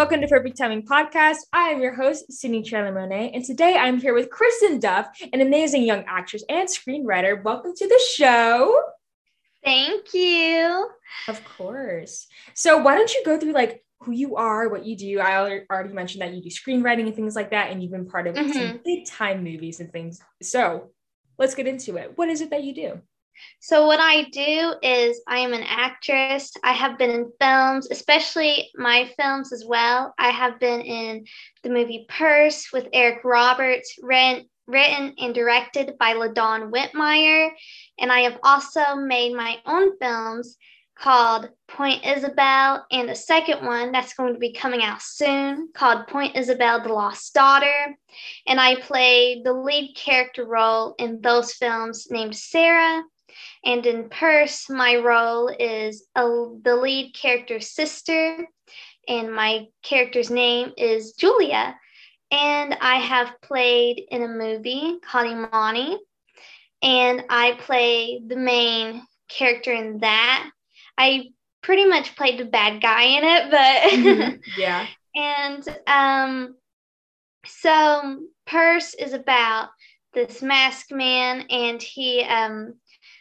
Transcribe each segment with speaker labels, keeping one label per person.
Speaker 1: Welcome to Perfect Timing Podcast. I am your host, Sydney Chandler Monet, and today I'm here with Kristen Duff, an amazing young actress and screenwriter. Welcome to the show.
Speaker 2: Thank you.
Speaker 1: Of course. So, why don't you go through like who you are, what you do? I already mentioned that you do screenwriting and things like that, and you've been part of mm-hmm. some big time movies and things. So, let's get into it. What is it that you do?
Speaker 2: So, what I do is I am an actress. I have been in films, especially my films as well. I have been in the movie Purse with Eric Roberts, written, written and directed by LaDawn Whitmire. And I have also made my own films called Point Isabel, and a second one that's going to be coming out soon called Point Isabel, the Lost Daughter. And I play the lead character role in those films named Sarah. And in Purse, my role is a, the lead character's sister, and my character's name is Julia. And I have played in a movie called Imani, and I play the main character in that. I pretty much played the bad guy in it, but
Speaker 1: mm-hmm. yeah.
Speaker 2: and um, so Purse is about this masked man, and he um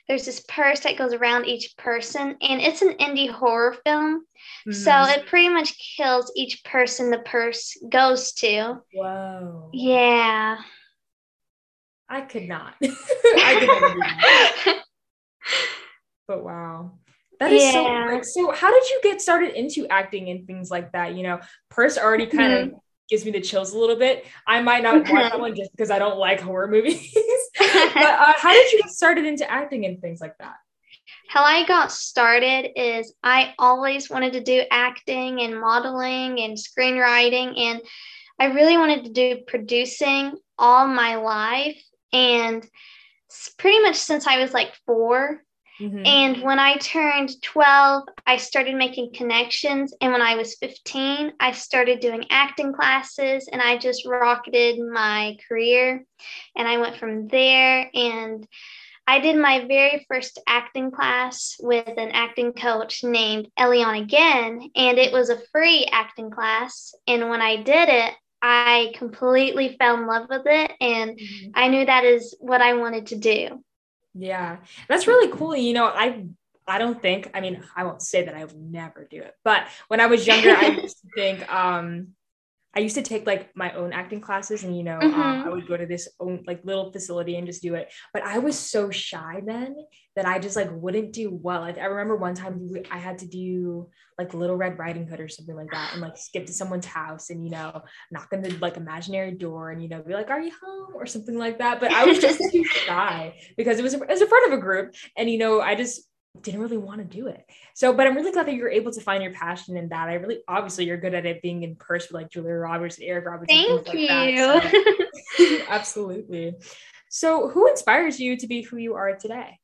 Speaker 2: there's this purse that goes around each person, and it's an indie horror film. Mm-hmm. So it pretty much kills each person the purse goes to.
Speaker 1: Whoa.
Speaker 2: Yeah.
Speaker 1: I could not. I could that. But wow. That is yeah. so So how did you get started into acting and things like that? You know, Purse already kind mm-hmm. of gives me the chills a little bit. I might not watch that one just because I don't like horror movies. uh, how did you get started into acting and things like that?
Speaker 2: How I got started is I always wanted to do acting and modeling and screenwriting, and I really wanted to do producing all my life. And pretty much since I was like four, Mm-hmm. And when I turned 12, I started making connections. And when I was 15, I started doing acting classes and I just rocketed my career. And I went from there and I did my very first acting class with an acting coach named Eliana Again, and it was a free acting class. And when I did it, I completely fell in love with it, and mm-hmm. I knew that is what I wanted to do.
Speaker 1: Yeah, that's really cool. You know, I I don't think, I mean, I won't say that I will never do it, but when I was younger, I used to think, um, I used to take like my own acting classes and, you know, mm-hmm. um, I would go to this own like little facility and just do it. But I was so shy then that I just like wouldn't do well. I, I remember one time I had to do like Little Red Riding Hood or something like that and like skip to someone's house and, you know, knock on the like imaginary door and, you know, be like, are you home or something like that. But I was just too shy because it was, it was in front of a group. And, you know, I just didn't really want to do it. So, but I'm really glad that you're able to find your passion in that. I really, obviously, you're good at it being in person with like Julia Roberts and Eric Roberts.
Speaker 2: Thank
Speaker 1: like
Speaker 2: you.
Speaker 1: So. Absolutely. So, who inspires you to be who you are today?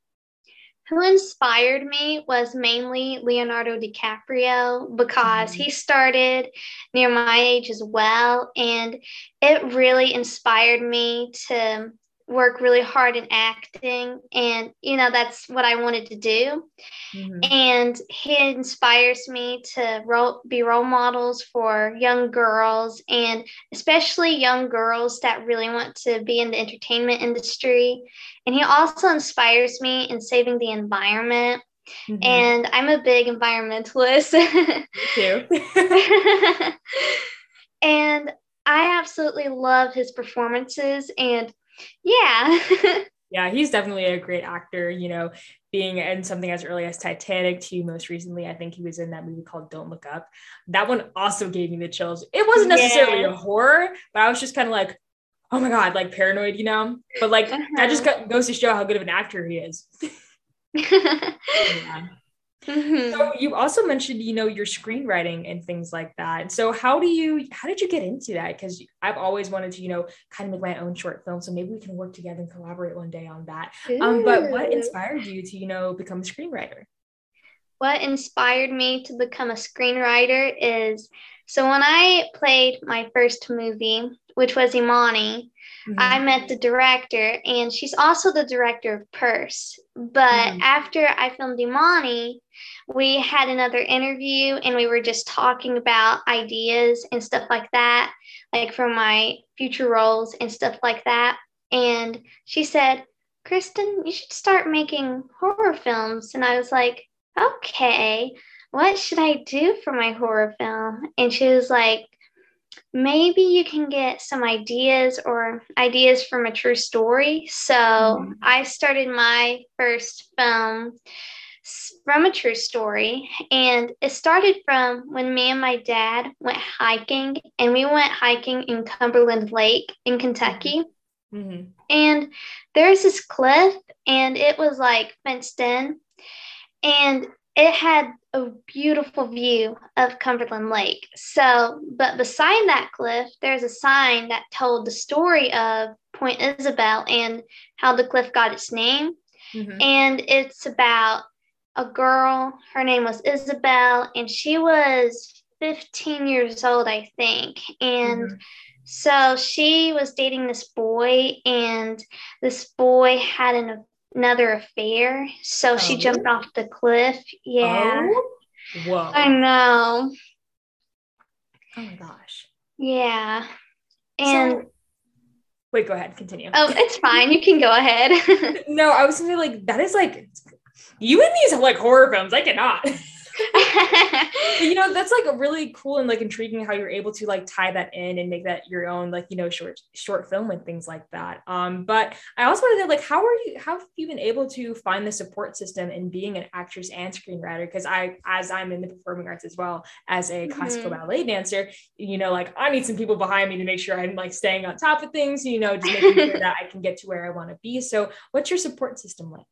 Speaker 2: Who inspired me was mainly Leonardo DiCaprio because mm-hmm. he started near my age as well. And it really inspired me to work really hard in acting and you know that's what i wanted to do. Mm-hmm. and he inspires me to role, be role models for young girls and especially young girls that really want to be in the entertainment industry. And he also inspires me in saving the environment. Mm-hmm. and i'm a big environmentalist.
Speaker 1: Too.
Speaker 2: And i absolutely love his performances and yeah.
Speaker 1: yeah, he's definitely a great actor, you know, being in something as early as Titanic to most recently, I think he was in that movie called Don't Look Up. That one also gave me the chills. It wasn't necessarily yeah. a horror, but I was just kind of like, oh my God, like paranoid, you know? But like, uh-huh. that just uh-huh. goes to show how good of an actor he is. yeah. Mm-hmm. So you also mentioned, you know, your screenwriting and things like that. So how do you, how did you get into that? Because I've always wanted to, you know, kind of make my own short film. So maybe we can work together and collaborate one day on that. Um, but what inspired you to, you know, become a screenwriter?
Speaker 2: What inspired me to become a screenwriter is so when I played my first movie, which was Imani. Mm-hmm. I met the director, and she's also the director of Purse. But mm-hmm. after I filmed Imani, we had another interview and we were just talking about ideas and stuff like that, like for my future roles and stuff like that. And she said, Kristen, you should start making horror films. And I was like, okay, what should I do for my horror film? And she was like, maybe you can get some ideas or ideas from a true story. So mm-hmm. I started my first film from a true story. And it started from when me and my dad went hiking, and we went hiking in Cumberland Lake in Kentucky. Mm-hmm. And there's this cliff, and it was like fenced in, and it had a beautiful view of Cumberland Lake. So, but beside that cliff, there's a sign that told the story of Point Isabel and how the cliff got its name. Mm-hmm. And it's about a girl. Her name was Isabel, and she was 15 years old, I think. And mm-hmm. so she was dating this boy, and this boy had an, another affair. So oh. she jumped off the cliff. Yeah. Oh. Whoa. I know.
Speaker 1: Oh my gosh.
Speaker 2: Yeah. And so,
Speaker 1: wait, go ahead, continue.
Speaker 2: Oh, it's fine. You can go ahead.
Speaker 1: no, I was thinking like that is like you and these like horror films. I cannot. you know that's like a really cool and like intriguing how you're able to like tie that in and make that your own like you know short short film and things like that. Um but i also wanted to like how are you how have you been able to find the support system in being an actress and screenwriter? Because i as i'm in the performing arts as well as a mm-hmm. classical ballet dancer you know like i need some people behind me to make sure i'm like staying on top of things you know just making sure that i can get to where i want to be. So what's your support system like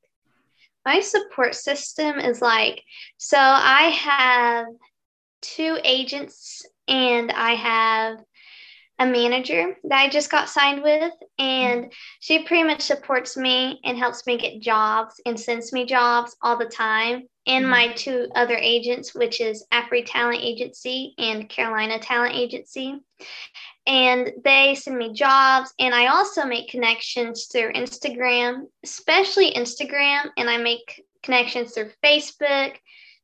Speaker 2: my support system is like so I have two agents and I have a manager that I just got signed with, and she pretty much supports me and helps me get jobs and sends me jobs all the time. And mm-hmm. my two other agents, which is Afri Talent Agency and Carolina Talent Agency and they send me jobs and i also make connections through instagram especially instagram and i make connections through facebook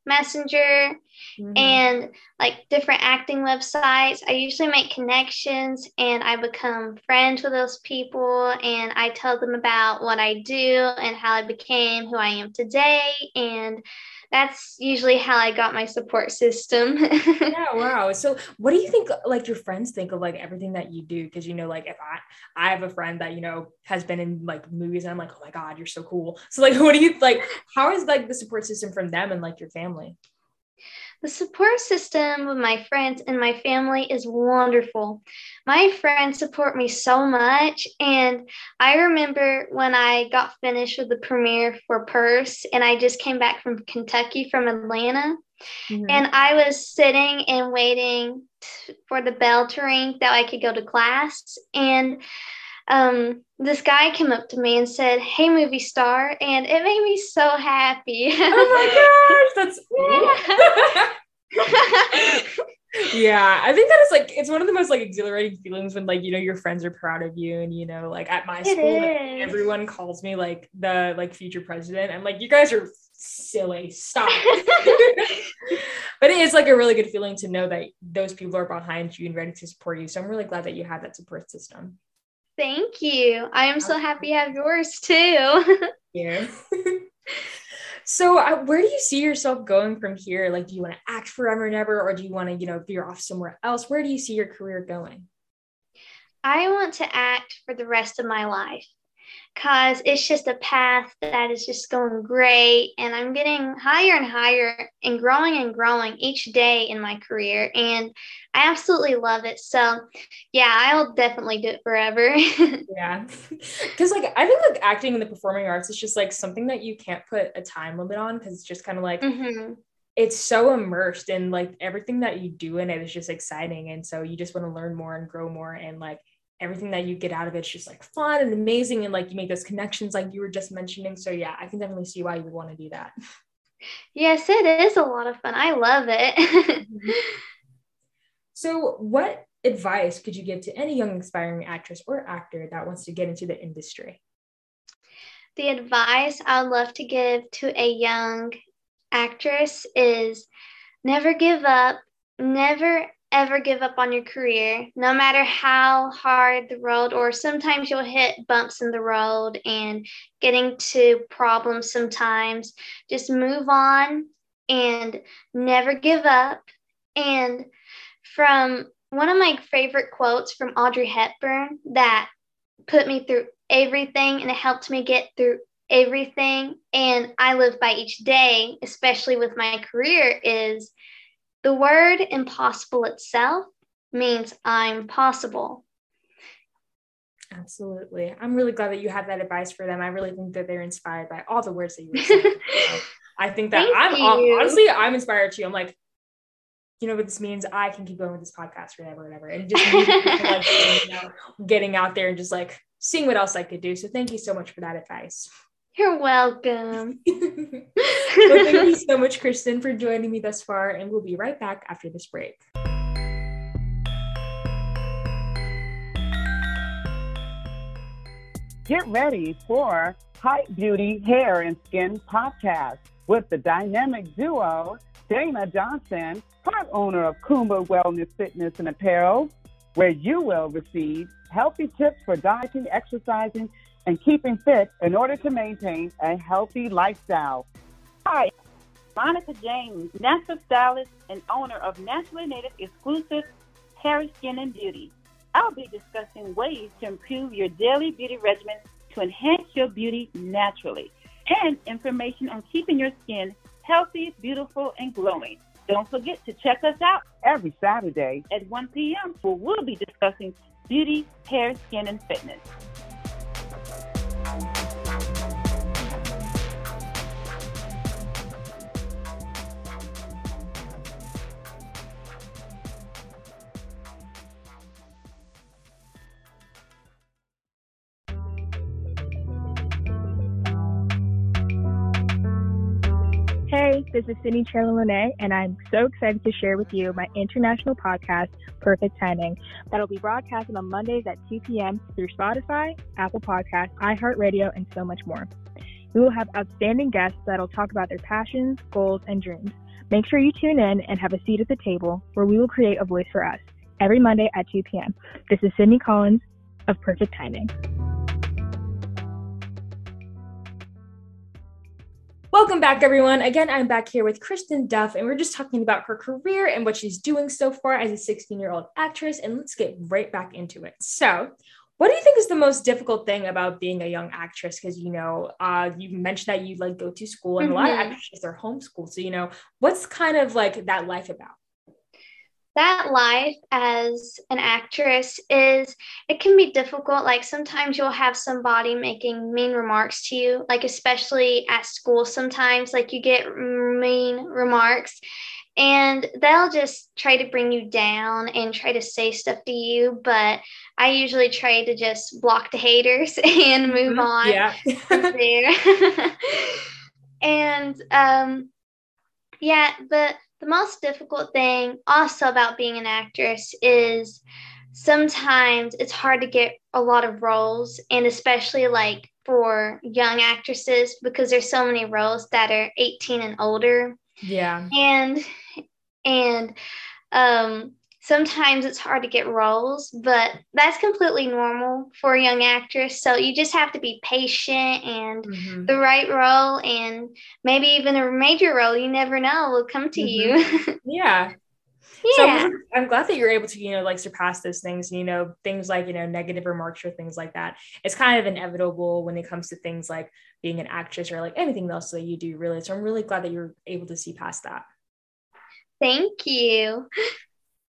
Speaker 2: messenger mm-hmm. and like different acting websites i usually make connections and i become friends with those people and i tell them about what i do and how i became who i am today and that's usually how I got my support system.
Speaker 1: yeah, wow. So what do you think like your friends think of like everything that you do? Because you know, like if I I have a friend that, you know, has been in like movies and I'm like, oh my God, you're so cool. So like what do you like how is like the support system from them and like your family?
Speaker 2: The support system with my friends and my family is wonderful. My friends support me so much. And I remember when I got finished with the premiere for Purse, and I just came back from Kentucky from Atlanta. Mm-hmm. And I was sitting and waiting t- for the bell to ring that I could go to class. And um, this guy came up to me and said, "Hey, movie star," and it made me so happy.
Speaker 1: oh my gosh, that's yeah. yeah, I think that is like it's one of the most like exhilarating feelings when like you know your friends are proud of you and you know like at my school like, everyone calls me like the like future president. I'm like you guys are silly. Stop. but it is like a really good feeling to know that those people are behind you and ready to support you. So I'm really glad that you have that support system.
Speaker 2: Thank you. I am so happy to have yours too.
Speaker 1: yeah. so, uh, where do you see yourself going from here? Like, do you want to act forever and ever, or do you want to, you know, veer off somewhere else? Where do you see your career going?
Speaker 2: I want to act for the rest of my life because it's just a path that is just going great and i'm getting higher and higher and growing and growing each day in my career and i absolutely love it. So yeah i'll definitely do it forever.
Speaker 1: Yeah. Because like i think like acting in the performing arts is just like something that you can't put a time limit on because it's just kind of like mm-hmm. it's so immersed in like everything that you do in it is just exciting and so you just want to learn more and grow more and like everything that you get out of it's just like fun and amazing and like you make those connections like you were just mentioning. So yeah i can definitely see why you would want to do that.
Speaker 2: Yes it is a lot of fun. I love it. Mm-hmm.
Speaker 1: So what advice could you give to any young aspiring actress or actor that wants to get into the industry?
Speaker 2: The advice I would love to give to a young actress is never give up, never ever give up on your career, no matter how hard the road, or sometimes you'll hit bumps in the road and getting to problems sometimes. Just move on and never give up. And from one of my favorite quotes from Audrey Hepburn that put me through everything and it helped me get through everything and I live by each day, especially with my career, is the word impossible itself means I'm possible.
Speaker 1: Absolutely. I'm really glad that you have that advice for them. I really think that they're inspired by all the words that you were saying. so I think that I'm you. honestly, I'm inspired too. I'm like, you know what this means? I can keep going with this podcast forever and ever. And just like, you know, getting out there and just like seeing what else I could do. So thank you so much for that advice.
Speaker 2: You're welcome.
Speaker 1: well, thank you so much, Kristen, for joining me thus far, and we'll be right back after this break.
Speaker 3: Get ready for Hype Beauty Hair and Skin Podcast with the dynamic duo Dana Johnson, part owner of Kumba Wellness Fitness and Apparel, where you will receive healthy tips for dieting, exercising, and keeping fit in order to maintain a healthy lifestyle.
Speaker 4: Hi, Monica James, natural stylist and owner of Naturally Native Exclusive Hair, Skin, and Beauty. I'll be discussing ways to improve your daily beauty regimen to enhance your beauty naturally and information on keeping your skin healthy, beautiful, and glowing. Don't forget to check us out
Speaker 3: every Saturday
Speaker 4: at 1 p.m. where we'll be discussing beauty, hair, skin, and fitness.
Speaker 5: Thank you. This is Sydney Charlene, and I'm so excited to share with you my international podcast, Perfect Timing, that'll be broadcasted on Mondays at 2 p.m. through Spotify, Apple Podcasts, iHeartRadio, and so much more. We will have outstanding guests that'll talk about their passions, goals, and dreams. Make sure you tune in and have a seat at the table where we will create a voice for us every Monday at 2 p.m. This is Sydney Collins of Perfect Timing.
Speaker 1: Welcome back, everyone. Again, I'm back here with Kristen Duff, and we're just talking about her career and what she's doing so far as a 16 year old actress. And let's get right back into it. So, what do you think is the most difficult thing about being a young actress? Because you know, uh, you mentioned that you like go to school, and mm-hmm. a lot of mm-hmm. actresses are homeschooled. So, you know, what's kind of like that life about?
Speaker 2: That life as an actress is it can be difficult like sometimes you'll have somebody making mean remarks to you like especially at school sometimes like you get mean remarks and they'll just try to bring you down and try to say stuff to you but i usually try to just block the haters and move mm-hmm. on
Speaker 1: yeah.
Speaker 2: there and um yeah but the most difficult thing also about being an actress is sometimes it's hard to get a lot of roles and especially like for young actresses because there's so many roles that are 18 and older.
Speaker 1: Yeah.
Speaker 2: And and um sometimes it's hard to get roles, but that's completely normal for a young actress. So you just have to be patient and mm-hmm. the right role and maybe even a major role, you never know, will come to mm-hmm.
Speaker 1: you. yeah. Yeah. So I'm glad that you're able to, you know, like surpass those things, you know, things like, you know, negative remarks or things like that. It's kind of inevitable when it comes to things like being an actress or like anything else that you do, really. So I'm really glad that you're able to see past that.
Speaker 2: Thank you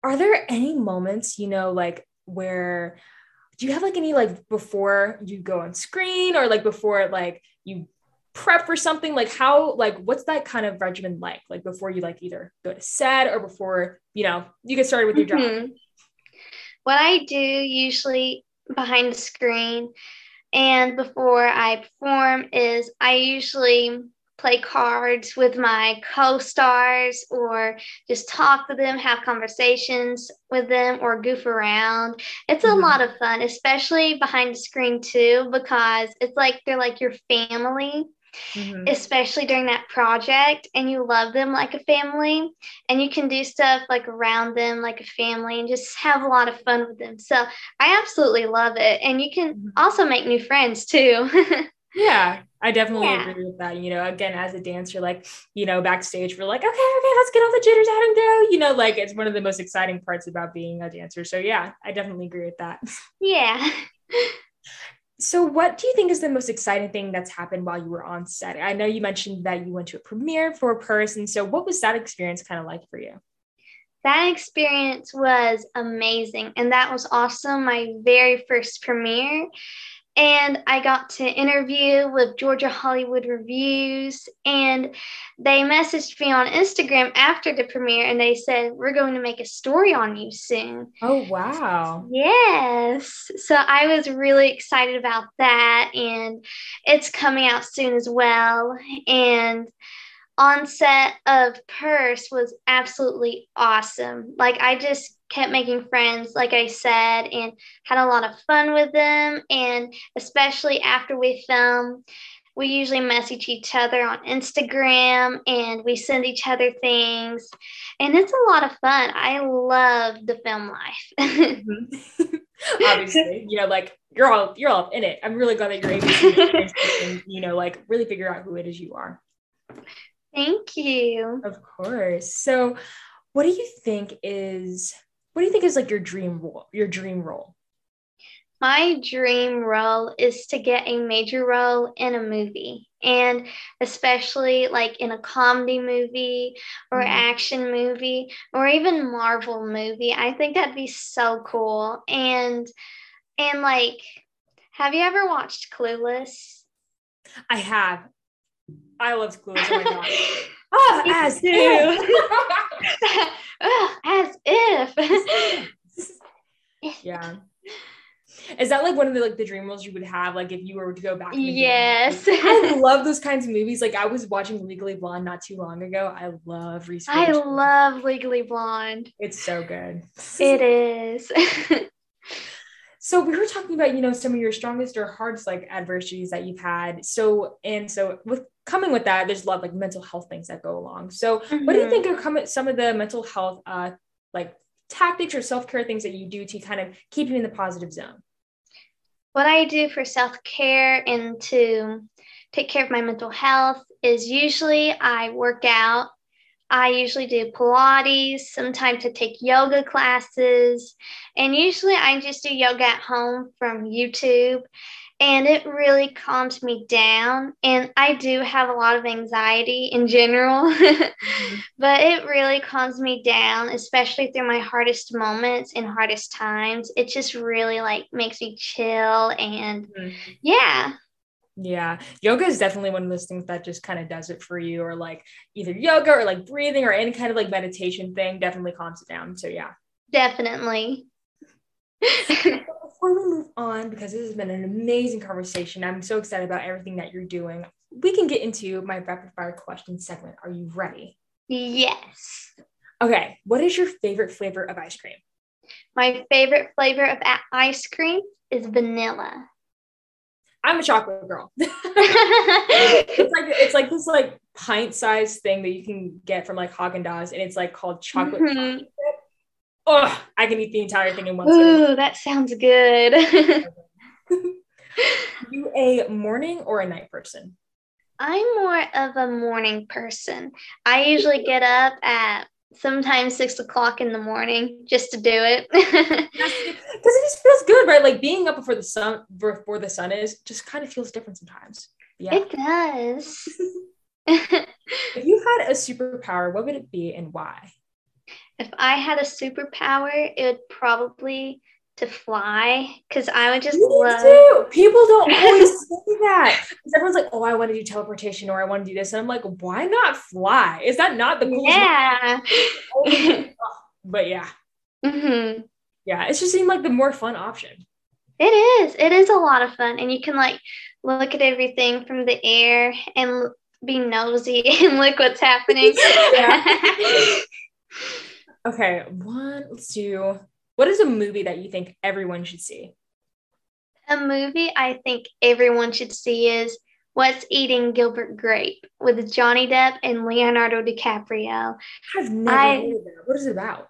Speaker 1: are there any moments, you know, like where do you have like any like before you go on screen or like before like you prep for something? Like how like what's that kind of regimen like? Like before you like either go to set or before you know you get started with your mm-hmm. job
Speaker 2: what i do usually behind the screen and before i perform is i usually play cards with my co-stars or just talk to them have conversations with them or goof around it's a
Speaker 1: Mhm.
Speaker 2: lot of fun especially behind the screen too because it's like they're like your family
Speaker 1: Mhm.
Speaker 2: especially during that project and you love them like a family and you can do stuff like around them like a family and just have a lot of fun with them so i absolutely love it and you can
Speaker 1: Mhm.
Speaker 2: also make new friends too
Speaker 1: Yeah, I definitely
Speaker 2: Yeah.
Speaker 1: agree with that. You know, again, as a dancer, like, you know, backstage, we're like, okay, okay, let's get all the jitters out and go. You know, like it's one of the most exciting parts about being a dancer. So, yeah, I definitely agree with that.
Speaker 2: yeah
Speaker 1: So, what do you think is the most exciting thing that's happened while you were on set? I know you mentioned that you went to a premiere for a person. So, what was that experience kind of like for you?
Speaker 2: that experience was amazing and that was also my very first premiere and i got to interview with georgia hollywood reviews and they messaged me on instagram after the premiere and they said we're going to make a story on you soon
Speaker 1: Oh, wow.
Speaker 2: Yes. So I was really excited about that. And it's coming out soon as well. And on set of Purse was absolutely awesome. Like I just kept making friends, like I said, and had a lot of fun with them. And especially after we film, we usually message each other on Instagram and we send each other things. And it's a lot of fun. I love the film life.
Speaker 1: Mhm. Obviously, you know, like you're all you're all in it. I'm really glad that you're able to, you know, like really figure out who it is you are.
Speaker 2: Thank you.
Speaker 1: Of course. So, what do you think is what do you think is like your dream role? Your dream role?
Speaker 2: My dream role is to get a major role in a movie, and especially like in a comedy movie or
Speaker 1: Mhm.
Speaker 2: action movie or even Marvel movie. I think that'd be so cool. And and like, have you ever watched Clueless?
Speaker 1: I have. I love Clueless. Oh my god. Ah, as if.
Speaker 2: As if.
Speaker 1: yeah. Is that like one of the like the dream roles you would have, like if you were to go back? in the game?
Speaker 2: yes.
Speaker 1: I love those kinds of movies. Like I was watching Legally Blonde not too long ago. I love Reese.
Speaker 2: I love Legally Blonde.
Speaker 1: It's so good.
Speaker 2: It is.
Speaker 1: So we were talking about, you know, some of your strongest or hardest like adversities that you've had. So and so with coming with that, there's a lot of like mental health things that go along. So what do you think are come, some of the mental health uh like tactics or self-care things that you do to kind of keep you in the positive zone?
Speaker 2: what I do for self care and to take care of my mental health is usually I work out. I usually do Pilates, sometimes I take yoga classes, and usually I just do yoga at home from YouTube. And it really calms me down. And I do have a lot of anxiety in general, but it really calms me down, especially through my hardest moments and hardest times. It just really like makes me chill and
Speaker 1: Mhm.
Speaker 2: yeah.
Speaker 1: Yeah, yoga is definitely one of those things that just kind of does it for you, or like either yoga or like breathing or any kind of like meditation thing definitely calms it down. So yeah.
Speaker 2: Definitely.
Speaker 1: Before we move on, because this has been an amazing conversation, I'm so excited about everything that you're doing. We can get into my rapid fire question segment. Are you ready?
Speaker 2: yes.
Speaker 1: Okay, what is your favorite flavor of ice cream?
Speaker 2: My favorite flavor of ice cream is vanilla.
Speaker 1: I'm a chocolate girl. it's like it's like this like pint sized thing that you can get from like Haagen Dazs, and it's like called chocolate.
Speaker 2: Mhm.
Speaker 1: chocolate. Oh, I can eat the entire thing in one sitting.
Speaker 2: Ooh, that sounds good.
Speaker 1: you a morning or a night person?
Speaker 2: I'm more of a morning person. I usually get up at sometimes six o'clock in the morning just to do it.
Speaker 1: Because it just feels good, right? Like being up before the sun before the sun is just kind of feels different sometimes. Yeah.
Speaker 2: It does.
Speaker 1: if you had a superpower, what would it be and why?
Speaker 2: If I had a superpower, it would probably to fly because I would just
Speaker 1: Me
Speaker 2: love.
Speaker 1: too. People don't always say that. Because everyone's like, oh, I want to do teleportation or I want to do this. And I'm like, why not fly? Is that not the coolest?
Speaker 2: Yeah.
Speaker 1: But yeah.
Speaker 2: hmm
Speaker 1: Yeah. It just seemed like the more fun option.
Speaker 2: It is. It is a lot of fun, and you can like look at everything from the air and be nosy and look what's happening.
Speaker 1: Okay, one, let's do what is a movie that you think everyone should see?
Speaker 2: A movie I think everyone should see is What's Eating Gilbert Grape with Johnny Depp and Leonardo DiCaprio.
Speaker 1: I've never I, heard of that. What is it about?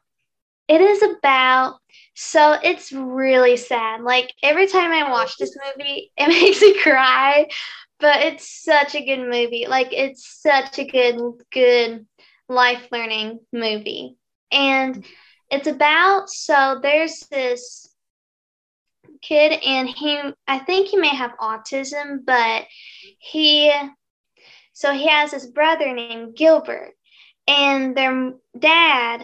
Speaker 2: It is about so it's really sad. Like every time I watch this movie, it makes me cry, but it's such a good movie. Like it's such a good good life learning movie. And it's about so there's this kid and he I think he may have autism, but he so he has this brother named Gilbert and their dad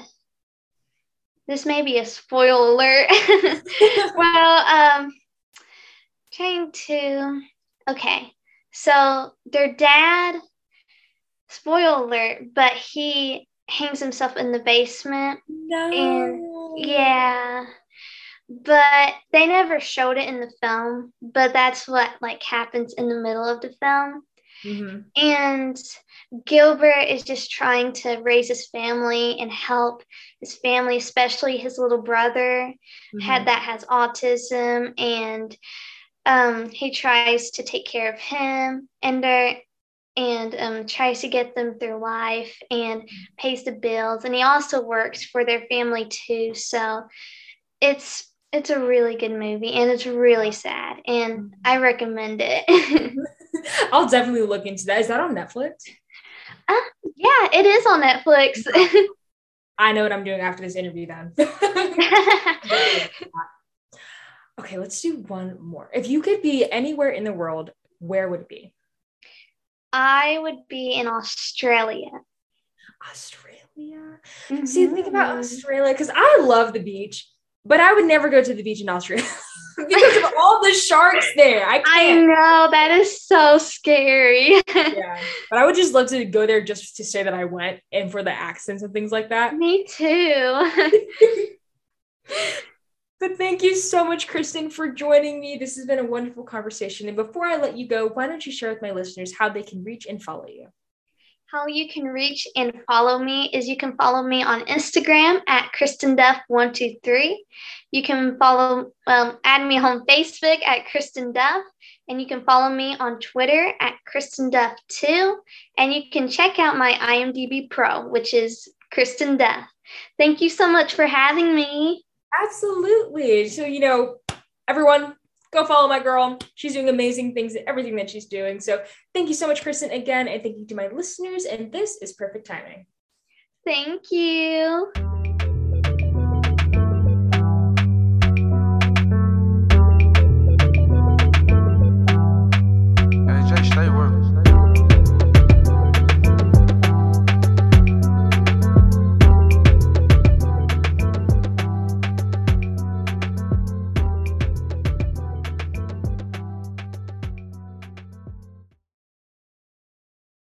Speaker 2: this may be a spoil alert. well, um trying to okay. So their dad spoil alert, but he hangs himself in the basement.
Speaker 1: No.
Speaker 2: And yeah. But they never showed it in the film, but that's what like happens in the middle of the film. Mm-hmm. And Gilbert is just trying to raise his family and help his family, especially his little brother mm-hmm. had that has autism, and um, he tries to take care of him. And they're and um, tries to get them through life and pays the bills and he also works for their family too. So it's it's a really good movie and it's really sad and i recommend it.
Speaker 1: I'll definitely look into that. Is that on netflix?
Speaker 2: Uh, yeah it is on netflix.
Speaker 1: I know what i'm doing after this interview then. Okay let's do one more. If you could be anywhere in the world where would it be
Speaker 2: I would be in Australia.
Speaker 1: Australia. Mm-hmm. See, think about Australia because I love the beach, but I would never go to the beach in Australia because of all the sharks there. I.
Speaker 2: I know that is so scary.
Speaker 1: yeah, but I would just love to go there just to say that I went and for the accents and things like that.
Speaker 2: Me too.
Speaker 1: But thank you so much, Kristen, for joining me. This has been a wonderful conversation. And before I let you go, why don't you share with my listeners how they can reach and follow you?
Speaker 2: How you can reach and follow me is you can follow me on Instagram at Kristen Duff123. You can follow, um, add me on Facebook at Kristen Duff, and you can follow me on Twitter at Kristen Duff2. And you can check out my IMDb Pro, which is Kristen Duff. Thank you so much for having me.
Speaker 1: Absolutely. So, you know, everyone go follow my girl. She's doing amazing things at everything that she's doing. So, thank you so much, Kristen, again. And thank you to my listeners. And this is perfect timing.
Speaker 2: Thank you.